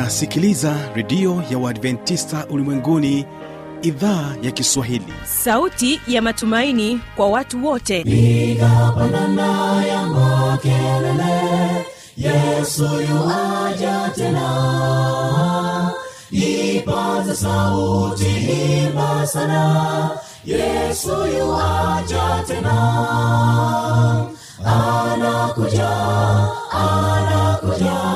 unasikiliza redio ya uadventista ulimwenguni idhaa ya kiswahili. Sauti ya matumaini kwa watu wote. Piga pandana ya makelele yesu yuaja tena. Ipaze sauti imba sana yesu yuaja tena. Anakuja anakuja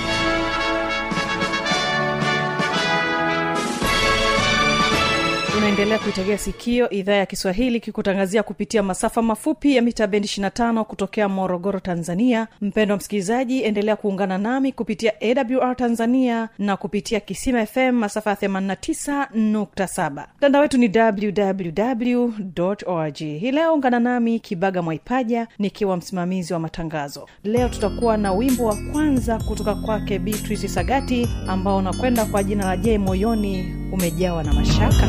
unaendelea kuitegea sikio idhaa ya kiswahili kikutangazia kupitia masafa mafupi ya mita bendi 25 kutokea morogoro tanzania. Mpendo msikilizaji endelea kuungana nami kupitia awr tanzania na kupitia kisima fm masafa ya 89.7 mtandao wetu ni www org hii leo ungana nami kibaga mwaipaja nikiwa msimamizi wa matangazo. Leo tutakuwa na wimbo wa kwanza kutoka kwake beatrice sagati ambao unakwenda kwa jina la je moyoni umejawa na mashaka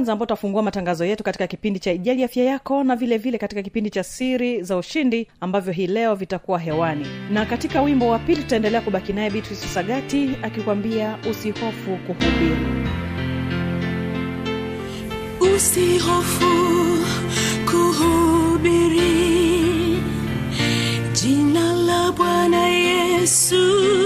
kwanza ambao tutafungua matangazo yetu katika kipindi cha ijali afya yako na vile vile katika kipindi cha siri za ushindi ambavyo hii leo vitakuwa hewani. Na katika wimbo wa pili tutaendelea kubaki naye beatrice sagati akikwambia usihofu kuhubiri. Usihofu kuhubiri. Jina la bwana yesu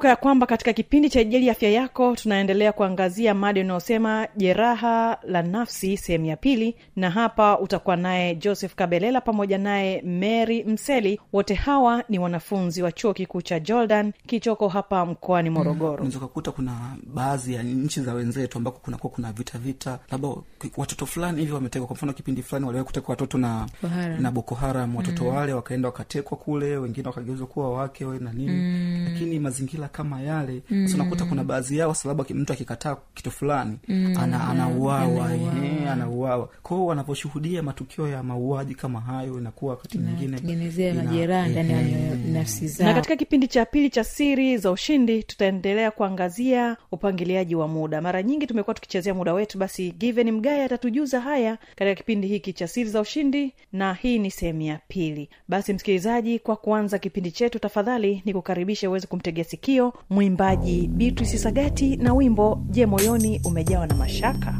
kumbuka ya kwamba katika kipindi cha ijali afya yako tunaendelea kuangazia mada inayosema jeraha la nafsi sehemu ya pili. Na hapa utakuwa naye joseph kabelela pamoja naye mary mseli. Wote hawa ni wanafunzi wa chuo kikuu cha jordan kichoko hapa mkoani morogoro. Mm, kakuta kuna baadhi ya nchi za wenzetu ambako kunakuwa kuna vita vita. Labda watoto fulani hivi wametekwa. Kwa mfano kipindi fulani waliwahi kutekwa watoto na Haram. na boko haram. Watoto mm. wale wakaenda wakatekwa kule wengine wakageuzwa kuwa wake we na nini. Mm. lakini mazingira kama yale mm. unakuta kuna baadhi yao sababu mtu akikataa kitu fulani mm. ana, anauawa eh, anauawa. Kwao wanavyoshuhudia matukio ya mauaji kama hayo inakuwa wakati mwingine majeraha ndani ya eh, nafsi zao. Na katika kipindi cha pili cha siri za ushindi tutaendelea kuangazia upangiliaji wa muda. Mara nyingi tumekuwa tukichezea muda wetu basi given mgaya atatujuza haya katika kipindi hiki cha siri za ushindi na hii ni sehemu ya pili. Basi msikilizaji kwa kuanza kipindi chetu tafadhali ni kukaribisha uweze kumtegea sikio mwimbaji beatrice sagati na wimbo je moyoni umejawa na mashaka.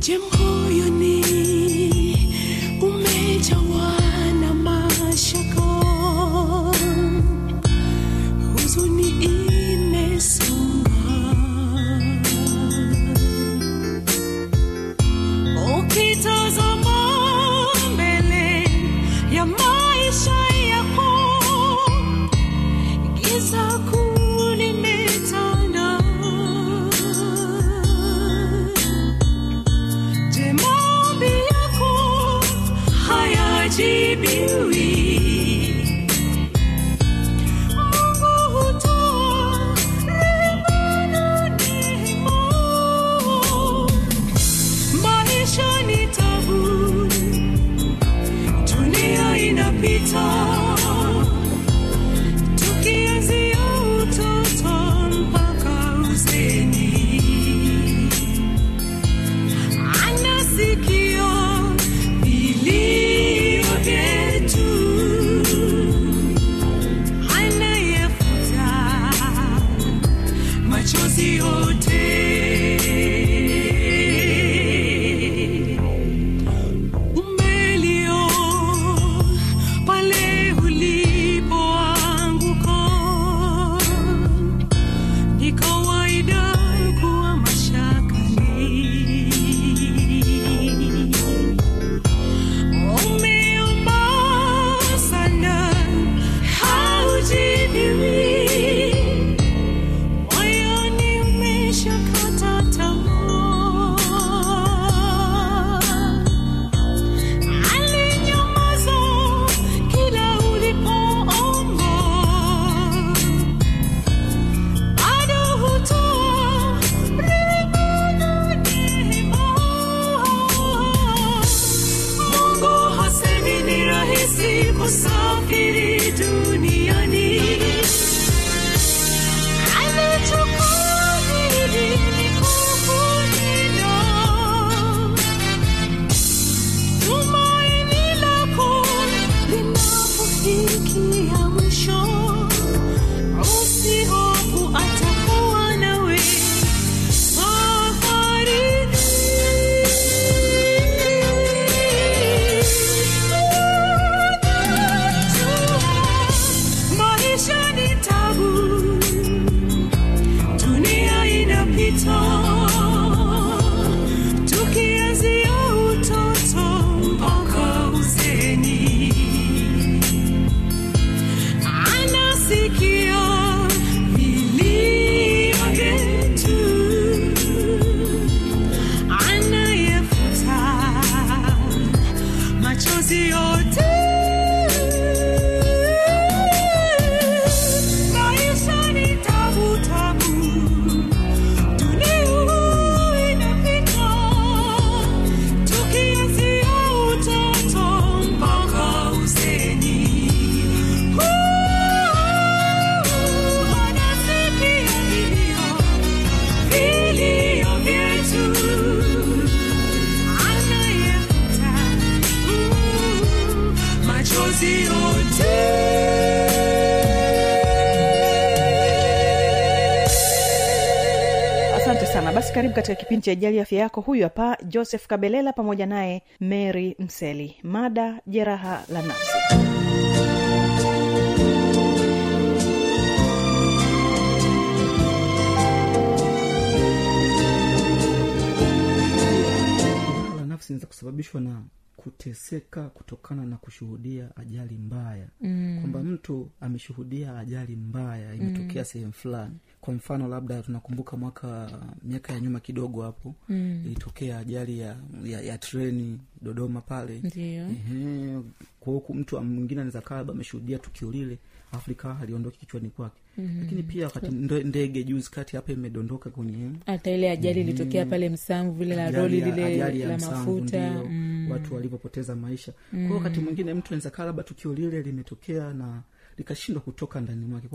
Je, basi karibu katika kipindi cha ijali afya yako. Huyu hapa joseph kabelela pamoja naye mary mseli. Mada jeraha la nafsi. Jeraha la nafsi inaweza kusababishwa na kuteseka kutokana na kushuhudia ajali mbaya. Mm. kwamba mtu ameshuhudia ajali mbaya imetokea mm. sehemu fulani kwa mfano labda tunakumbuka mwaka miaka ya nyuma kidogo hapo mm. ilitokea ajali ya, ya, ya treni dodoma pale. Ehe, kwa huku mtu mwingine anaweza kaa labda ameshuhudia tukio lile afrika aliondoki kichwani kwake mm-hmm. lakini pia wakati ndege juzi kati hapa imedondoka kwenye hata ile ajali ilitokea pale msamvu vile la roli lile la mafuta mm. watu walivyopoteza maisha mm-hmm. kwao wakati mwingine mtu anaweza kaa labda tukio lile limetokea na likashindwa kutoka ndani mwake.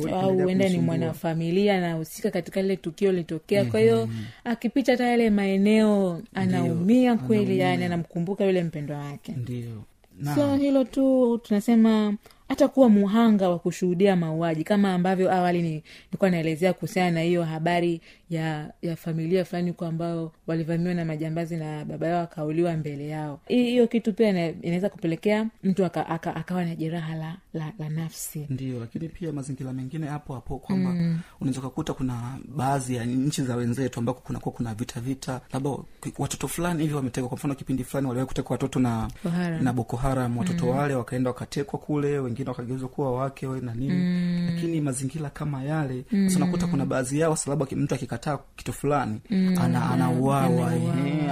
Huenda ni mwanafamilia anahusika katika lile tukio litokea. Kwa hiyo akipita hata yale maeneo anaumia kweli yani anamkumbuka yule mpendwa wake. Ndio. So hilo tu tunasema hata kuwa muhanga wa kushuhudia mauaji kama ambavyo awali ni- nilikuwa naelezea kuhusiana na hiyo habari ya ya familia fulani huko ambao walivamiwa na majambazi na baba yao akauliwa mbele yao. Hiyo kitu pia inaweza kupelekea mtu aka, aka, akawa na jeraha la, la, la nafsi. Ndio lakini pia mazingira mengine hapo hapo kwamba mm. unaweza ukakuta kuna baadhi ya nchi za wenzetu ambako kunakuwa kuna vita vita labda watoto fulani hivi wametekwa. Kwa mfano kipindi fulani waliwahi kutekwa watoto na na boko haram. Watoto mm. wale wakaenda wakatekwa kule wengine wakageuzwa kuwa wake we na nini mm. lakini mazingira kama yale mm. unakuta kuna baadhi yao sababu mtu akikataa kitu fulani mm. anauawa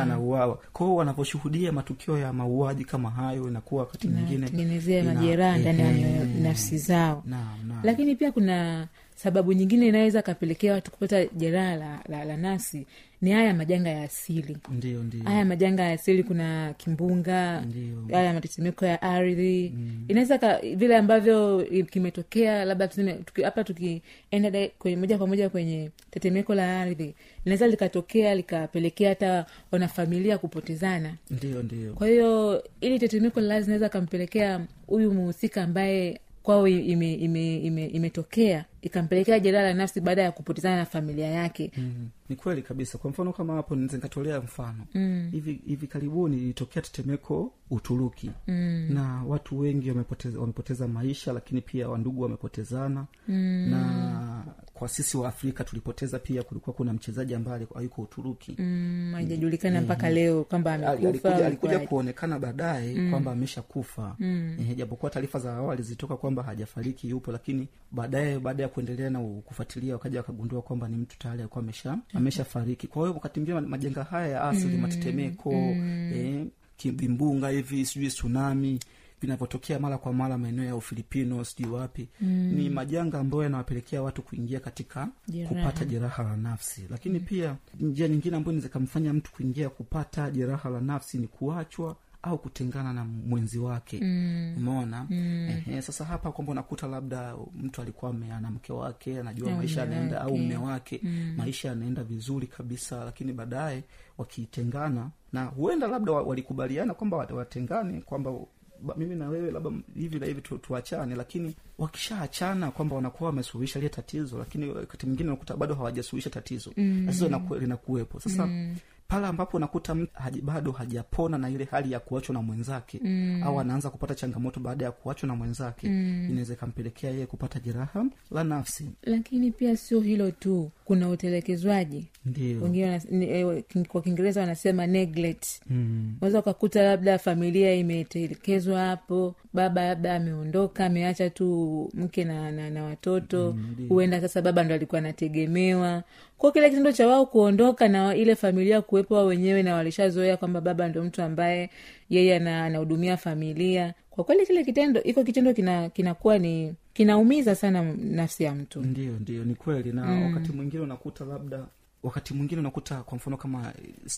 Anauawa. kwao wanavyoshuhudia matukio ya mauaji kama hayo inakuwa wakati mwingine tengenezea majeraha ndani ya nafsi zao naam. Lakini pia kuna sababu nyingine inaweza kapelekea watu kupata jeraha la, la, la nasi ni haya majanga ya asili. Ndio ndio. Haya majanga ya asili kuna kimbunga Ndio. haya matetemeko ya ardhi. Inaweza vile ambavyo kimetokea labda tuseme tuki- hapa tukienda kwenye moja kwa moja kwenye tetemeko la ardhi linaweza likatokea likapelekea hata wanafamilia kupotezana. Ndio ndio. Kwa hiyo ili tetemeko la ardhi linaweza kampelekea huyu muhusika ambaye kwao imetokea ime, ime, ime ikampelekea jeraha la nafsi baada ya kupotezana na familia yake mm. ni kweli kabisa kwa mfano kama hapo naweza nikatolea mfano mm. hivi hivi karibuni ilitokea tetemeko uturuki mm. na watu wengi wamepoteza, wamepoteza maisha lakini pia wandugu wamepotezana mm. na kwa sisi wa afrika tulipoteza pia kulikuwa kuna mchezaji ambaye ayuko yuko uturuki. Mm, haijajulikana mpaka leo kwamba amekufa alikuja, kuonekana baadaye kwamba amesha kufa mm. japokuwa taarifa za awali zilitoka kwamba hajafariki yupo lakini baadaye baada ya kuendelea na kufuatilia wakaja wakagundua kwamba ni mtu tayari alikuwa amesha amesha fariki kwa hiyo wakati mwingine majanga haya ya asili matetemeko eh, ki- vimbunga hivi sijui tsunami vinavyotokea mara kwa mara maeneo ya ufilipino sijui wapi mm. ni majanga ambayo yanawapelekea watu kuingia katika Jeraha. kupata jeraha la nafsi lakini pia njia nyingine ambayo inaweza mtu kuingia kupata jeraha la nafsi ni kuachwa au kutengana na mwenzi wake mm. umeona mm. Ehe, sasa hapa kwamba unakuta labda mtu alikuwa ana mke wake anajua maisha mume anaenda au mme wake mm. maisha yanaenda vizuri kabisa lakini baadaye wakitengana na huenda labda walikubaliana kwamba watengane kwamba ba- mimi na wewe labda hivi na hivi tu, tuachane lakini wakishaachana kwamba wanakuwa wamesuluhisha lile tatizo lakini wakati mwingine unakuta bado hawajasuluhisha tatizo. Mm. tatizo linaku- linakuwepo. Sasa mm pale ambapo unakuta mtu haji, bado hajapona na ile hali ya kuachwa na mwenzake mm. au anaanza kupata changamoto baada ya kuachwa na mwenzake mm. inaweza ikampelekea yeye kupata jeraha la nafsi. Lakini pia sio hilo tu kuna utelekezwaji. Ndio. Wengine eh, kwa kiingereza wanasema neglect. Mm. unaweza ukakuta labda familia imetelekezwa hapo baba labda ameondoka ameacha tu mke na, na, na watoto. Huenda sasa baba ndo alikuwa anategemewa kwa kile kitendo cha wao kuondoka na ile familia kuwepo wao wenyewe na walishazoea kwamba baba ndo mtu ambaye yeye anahudumia familia kwa kweli kile kitendo iko kitendo kina kinakuwa ni kinaumiza sana nafsi ya mtu ndio ndio ni kweli na mm. wakati mwingine unakuta labda wakati mwingine unakuta kwa mfano kama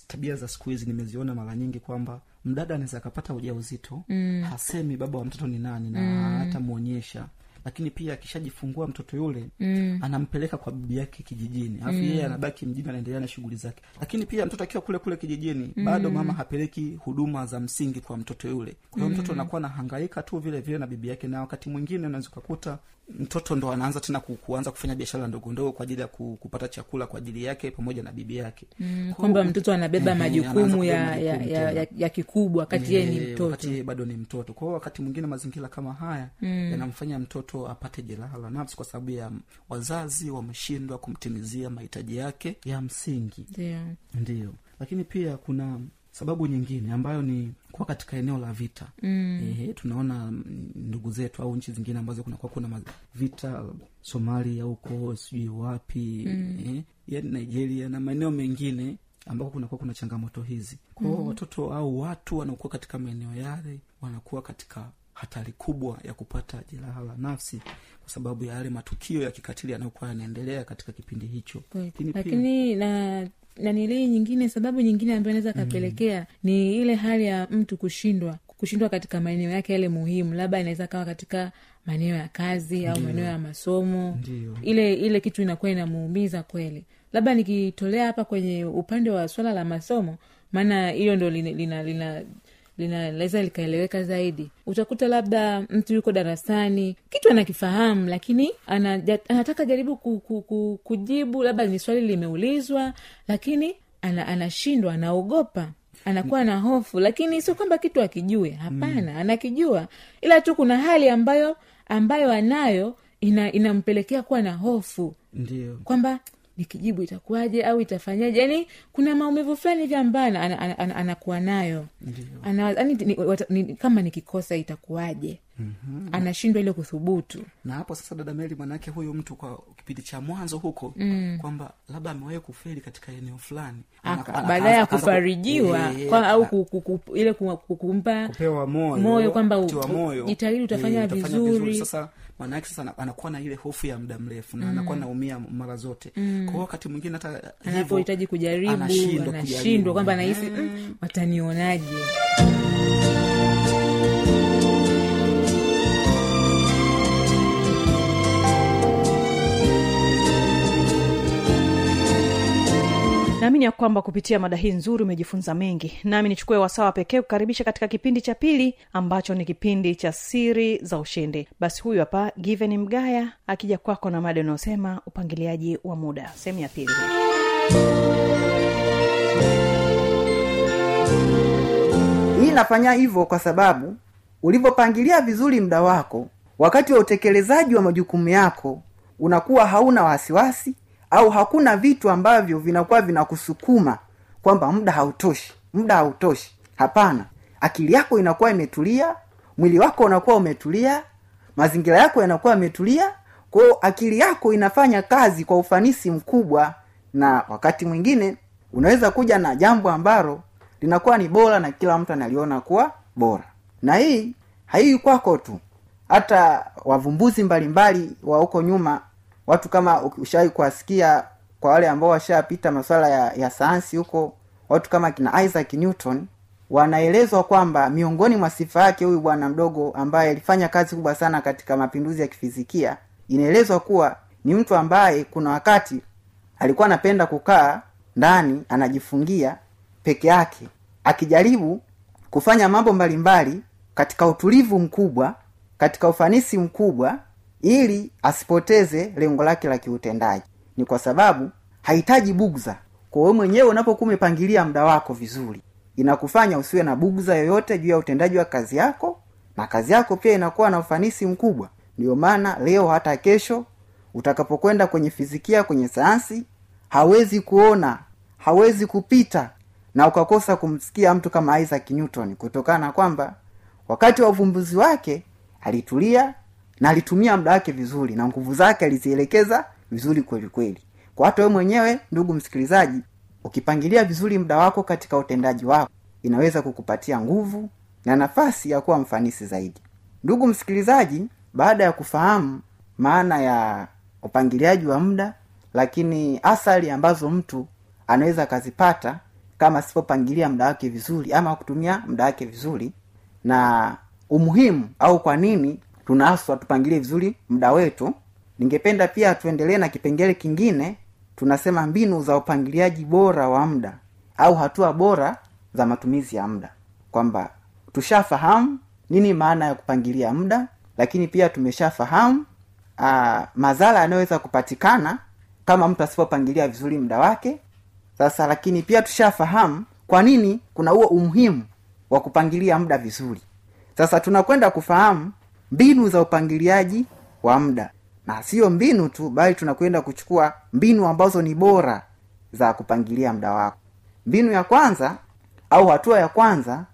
tabia za siku hizi nimeziona mara nyingi kwamba mdada anaweza akapata ujauzito mm. hasemi baba wa mtoto ni nani na mm. hatamwonyesha lakini pia akishajifungua mtoto yule mm. anampeleka kwa bibi yake kijijini alafu mm. yeye anabaki mjini anaendelea na shughuli zake lakini pia mtoto akiwa kule kule kijijini mm. bado mama hapeleki huduma za msingi kwa mtoto yule kwa hiyo mtoto anakuwa anahangaika tu vile vile na bibi yake na wakati mwingine unaweza ukakuta mtoto ndo anaanza tena kuanza kufanya biashara ndogo ndogo kwa ajili ya kupata chakula kwa ajili yake pamoja na bibi yake. Mm, kwamba mtoto anabeba majukumu ya, ya, ya, ya, ya kikubwa wakati yeye ni mtoto. wakati bado ni mtoto. Kwa hiyo wakati mwingine mazingira kama haya mm. yanamfanya mtoto apate jeraha la nafsi kwa sababu ya wazazi wameshindwa kumtimizia mahitaji yake ya msingi. Ndio. Ndio. Lakini pia kuna sababu nyingine ambayo ni kuwa katika eneo la vita mm. Ehe, tunaona ndugu zetu au nchi zingine ambazo kunakuwa kuna vita somalia huko sijui wapi mm. yani nigeria na maeneo mengine ambako kunakuwa kuna changamoto hizi kwao mm. watoto au watu wanaokuwa katika maeneo yale wanakuwa katika hatari kubwa ya kupata jeraha la nafsi kwa sababu ya yale matukio ya kikatili yanayokuwa yanaendelea katika kipindi hicho. Lakini lakini na nanilii nyingine sababu nyingine ambayo inaweza kapelekea ni ile hali ya mtu kushindwa kushindwa katika maeneo yake yale muhimu labda inaweza kawa katika maeneo ya kazi au maeneo ya masomo. Ndiyo. ile ile kitu inakuwa inamuumiza kweli. Labda nikitolea hapa kwenye upande wa swala la masomo maana hilo ndo lina, lina, lina linaweza likaeleweka zaidi. Utakuta labda mtu yuko darasani kitu anakifahamu lakini anaja, anataka jaribu ku, ku, ku, kujibu labda ni swali limeulizwa lakini ana, anashindwa anaogopa anakuwa na hofu lakini sio kwamba kitu akijue hapana anakijua. Ila tu kuna hali ambayo ambayo anayo ina, inampelekea kuwa na hofu. Ndio. Kwamba nikijibu itakuwaje au itafanyaje? Yani kuna maumivu fulani hivi ambayo ana- ana- ana- anakuwa nayo. Ndio. Ana- yani ni- wata- ni- kama nikikosa itakuwaje? Mm-hmm. anashindwa ile kuthubutu. Na hapo sasa dada meli manake huyu mtu kwa kipindi cha mwanzo huko mm. kwamba labda amewahi kufeli katika eneo fulani. Baadaye ya kufarijiwa au ile ku- ku- kumpa moyo kwamba jitahidi utafanya Eh, vizuri. sasa maanaake sasa ana- anakuwa na ile hofu ya muda mrefu na anakuwa naumia mara zote. Mm. kwao wakati mwingine hata hivyo, anapohitaji kujaribu anashindwa kwamba anahisi mm, watanionaje naamini ya kwamba kupitia mada hii nzuri umejifunza mengi. Nami nichukue wasawa pekee kukaribisha katika kipindi cha pili ambacho ni kipindi cha siri za ushindi. Basi huyu hapa given mgaya akija kwako na mada unayosema upangiliaji wa muda. Sehemu ya pili. Hii nafanya hivyo kwa sababu ulivyopangilia vizuri muda wako wakati wa utekelezaji wa majukumu yako unakuwa hauna wasiwasi au hakuna vitu ambavyo vinakuwa vinakusukuma kwamba muda hautoshi muda hautoshi. Hapana. Akili yako inakuwa imetulia mwili wako unakuwa umetulia mazingira yako yanakuwa yametulia kwao akili yako inafanya kazi kwa ufanisi mkubwa na wakati mwingine unaweza kuja na jambo ambalo linakuwa ni bora na kila mtu analiona kuwa bora. Na hii haii kwako tu. Hata wavumbuzi mbalimbali wa huko nyuma watu kama ushawai kuwasikia kwa wale ambao washapita masuala ya, ya sayansi huko watu kama kina isaac newton wanaelezwa kwamba miongoni mwa sifa yake huyu bwana mdogo ambaye alifanya kazi kubwa sana katika mapinduzi ya kifizikia inaelezwa kuwa ni mtu ambaye kuna wakati alikuwa anapenda kukaa ndani anajifungia peke yake akijaribu kufanya mambo mbalimbali katika utulivu mkubwa katika ufanisi mkubwa ili asipoteze lengo lake la kiutendaji. Ni kwa sababu hahitaji bugza. Kwa wewe mwenyewe unapokuwa umepangilia muda wako vizuri inakufanya usiwe na bugza yoyote juu ya utendaji wa kazi yako na kazi yako pia inakuwa na ufanisi mkubwa. Ndiyo maana leo hata kesho utakapokwenda kwenye fizikia kwenye sayansi hawezi kuona hawezi kupita na ukakosa kumsikia mtu kama isaac newton kutokana na kwamba wakati wa uvumbuzi wake alitulia na alitumia muda wake vizuri na nguvu zake alizielekeza vizuri kweli kweli. Kwa hata wewe mwenyewe ndugu msikilizaji ukipangilia vizuri muda wako katika utendaji wako inaweza kukupatia nguvu na nafasi ya kuwa mfanisi zaidi. Ndugu msikilizaji baada ya kufahamu maana ya upangiliaji wa muda lakini athari ambazo mtu anaweza akazipata kama asipopangilia muda wake vizuri ama kutumia muda wake vizuri na umuhimu au kwa nini tunaaswa tupangilie vizuri muda wetu. Ningependa pia tuendelee na kipengele kingine. Tunasema mbinu za upangiliaji bora wa muda au hatua bora za matumizi ya muda. Kwamba tushafahamu nini maana ya kupangilia muda lakini pia tumeshafahamu ah, madhara yanayoweza kupatikana kama mtu asipopangilia vizuri muda wake. Sasa lakini pia tushafahamu kwa nini kuna huo umuhimu wa kupangilia muda vizuri. Sasa tunakwenda kufahamu mbinu za upangiliaji wa muda. Na sio mbinu tu bali tunakwenda kuchukua mbinu ambazo ni bora za kupangilia muda wako. Mbinu ya kwanza au hatua ya kwanza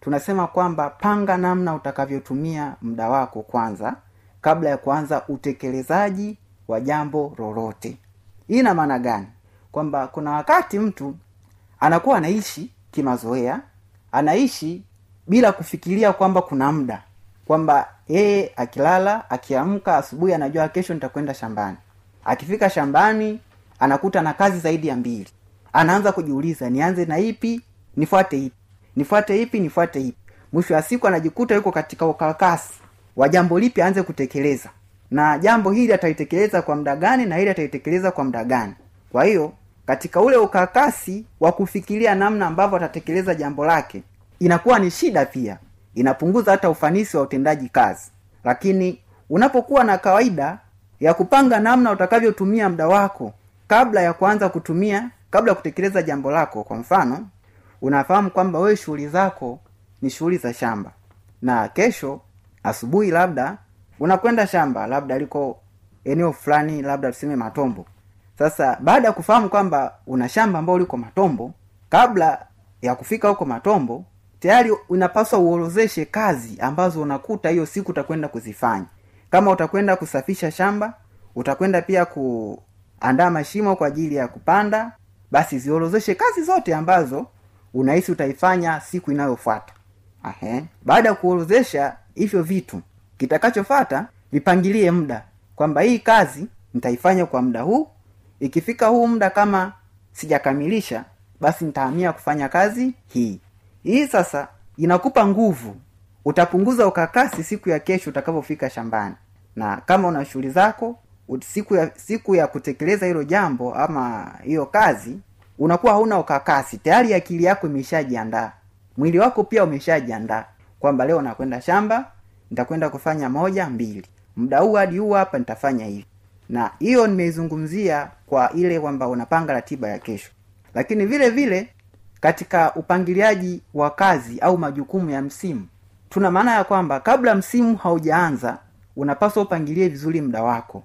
tunasema kwamba panga namna utakavyotumia muda wako kwanza kabla ya kuanza utekelezaji wa jambo lolote. Hii ina maana gani? Kwamba kuna wakati mtu anakuwa anaishi kimazoea anaishi bila kufikiria kwamba kuna muda kwamba yeye akilala akiamka asubuhi anajua kesho nitakwenda shambani. Akifika shambani anakuta na kazi zaidi ya mbili. Anaanza kujiuliza nianze na ipi nifuate ipi? Nifuate ipi nifuate ipi? Mwisho wa siku anajikuta yuko katika ukakasi wa jambo lipi aanze kutekeleza. Na jambo hili atalitekeleza kwa muda gani na hili atalitekeleza kwa muda gani? Kwa hiyo katika ule ukakasi wa kufikiria namna ambavyo atatekeleza jambo lake inakuwa ni shida pia inapunguza hata ufanisi wa utendaji kazi. Lakini unapokuwa na kawaida ya kupanga namna utakavyotumia muda wako kabla ya kuanza kutumia kabla ya kutekeleza jambo lako kwa mfano unafahamu kwamba wewe shughuli zako ni shughuli za shamba. Na kesho asubuhi labda unakwenda shamba labda liko eneo fulani labda tuseme matombo. Sasa baada ya kufahamu kwamba una shamba ambao liko matombo kabla ya kufika huko matombo tayari unapaswa uorozeshe kazi ambazo unakuta hiyo siku utakwenda kuzifanya. Kama utakwenda kusafisha shamba utakwenda pia kuandaa mashimo kwa ajili ya kupanda basi ziorozeshe kazi zote ambazo unahisi utaifanya siku inayofuata. Baada ya kuorozesha hivyo vitu kitakachofata vipangilie muda kwamba hii kazi nitaifanya kwa muda huu. Ikifika huu muda kama sijakamilisha basi nitahamia kufanya kazi hii hii sasa inakupa nguvu. Utapunguza ukakasi siku ya kesho utakapofika shambani. Na kama una shughuli zako siku ya siku ya kutekeleza hilo jambo ama hiyo kazi unakuwa hauna ukakasi. Tayari akili yako imeshajiandaa. Mwili wako pia umeshajiandaa kwamba leo nakwenda shamba nitakwenda kufanya moja mbili. Muda huu hadi huu hapa nitafanya hivi. Na hiyo nimeizungumzia kwa ile kwamba unapanga ratiba ya kesho. Lakini vile vile katika upangiliaji wa kazi au majukumu ya msimu. Tuna maana ya kwamba kabla msimu haujaanza unapaswa upangilie vizuri muda wako.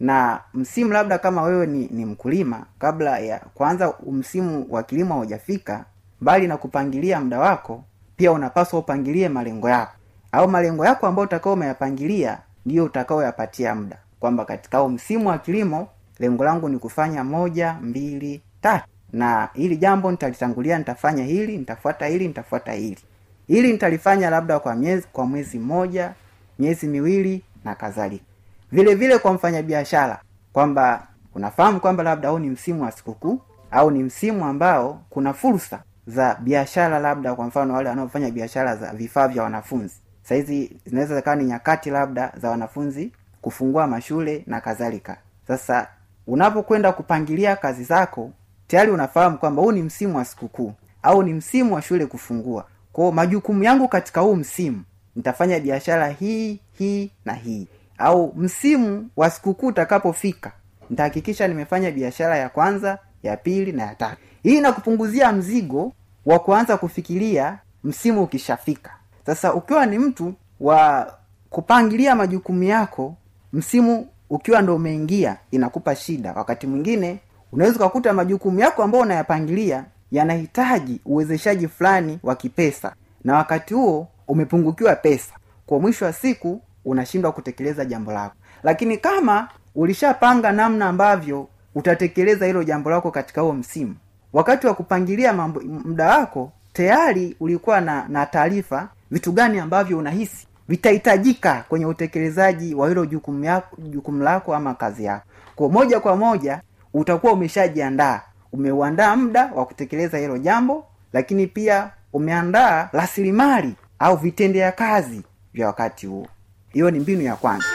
Na msimu labda kama wewe ni, ni mkulima kabla ya kwanza msimu wa kilimo haujafika mbali na kupangilia muda wako pia unapaswa upangilie malengo yako. Au malengo yako ambayo utakao umeyapangilia ndiyo utakaoyapatia muda. Kwamba katika msimu wa kilimo lengo langu ni kufanya moja mbili tatu na hili jambo nitalitangulia nitafanya hili nitafuata hili nitafuata hili. Hili nitalifanya labda kwa miezi kwa mwezi mmoja miezi miwili na kadhalika. Vile vile kwa mfanyabiashara kwamba unafahamu kwamba labda huu ni msimu wa sikukuu au ni msimu ambao kuna fursa za biashara labda kwa mfano wale wanaofanya biashara za vifaa vya wanafunzi. Sahizi zinaweza zikawa ni nyakati labda za wanafunzi kufungua mashule na kadhalika. Sasa unapokwenda kupangilia kazi zako tayari unafahamu kwamba huu ni msimu wa sikukuu au ni msimu wa shule kufungua. Kwao majukumu yangu katika huu msimu nitafanya biashara hii hii na hii. Au msimu wa sikukuu utakapofika nitahakikisha nimefanya biashara ya kwanza ya pili na ya tatu. Hii inakupunguzia mzigo wa kuanza kufikiria msimu ukishafika. Sasa ukiwa ni mtu wa kupangilia majukumu yako msimu ukiwa ndo umeingia inakupa shida. Wakati mwingine unaweza ukakuta majukumu yako ambayo unayapangilia yanahitaji uwezeshaji fulani wa kipesa na wakati huo umepungukiwa pesa. Kwa mwisho wa siku unashindwa kutekeleza jambo lako. Lakini kama ulishapanga namna ambavyo utatekeleza hilo jambo lako katika huo msimu wakati wa kupangilia mambo muda wako tayari ulikuwa na na taarifa vitu gani ambavyo unahisi vitahitajika kwenye utekelezaji wa hilo jukumu jukumu lako ama kazi yako. Kwa moja kwa moja utakuwa umeshajiandaa. Umeuandaa muda wa kutekeleza hilo jambo lakini pia umeandaa rasilimali au vitendea kazi vya wakati huo. Hiyo ni mbinu ya kwanza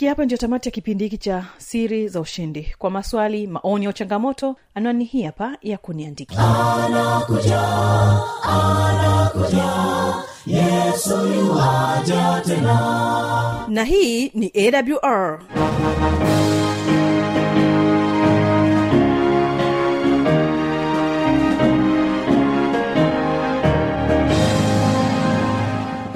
kufikia hapa ndio tamati ya kipindi hiki cha siri za ushindi. Kwa maswali maoni au changamoto anwani hii hapa ya kuniandikia. Anakuja anakuja yesu yuaja tena. Na hii ni awr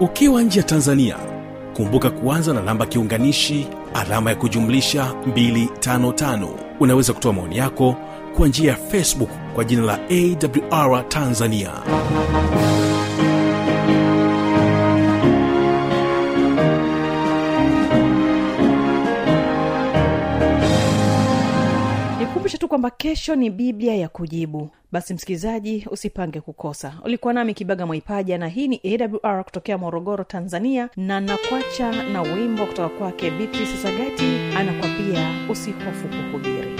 ukiwa nje ya tanzania kumbuka kuanza na namba kiunganishi alama ya kujumlisha 255 unaweza kutoa maoni yako kwa njia ya facebook kwa jina la awr tanzania. Nikumbushe tu kwamba kesho ni biblia ya kujibu basi msikilizaji usipange kukosa. Ulikuwa nami kibaga mwaipaja na hii ni awr kutokea morogoro tanzania na nakwacha na wimbo kutoka kwake beatrice sagati anakwambia usihofu kuhubiri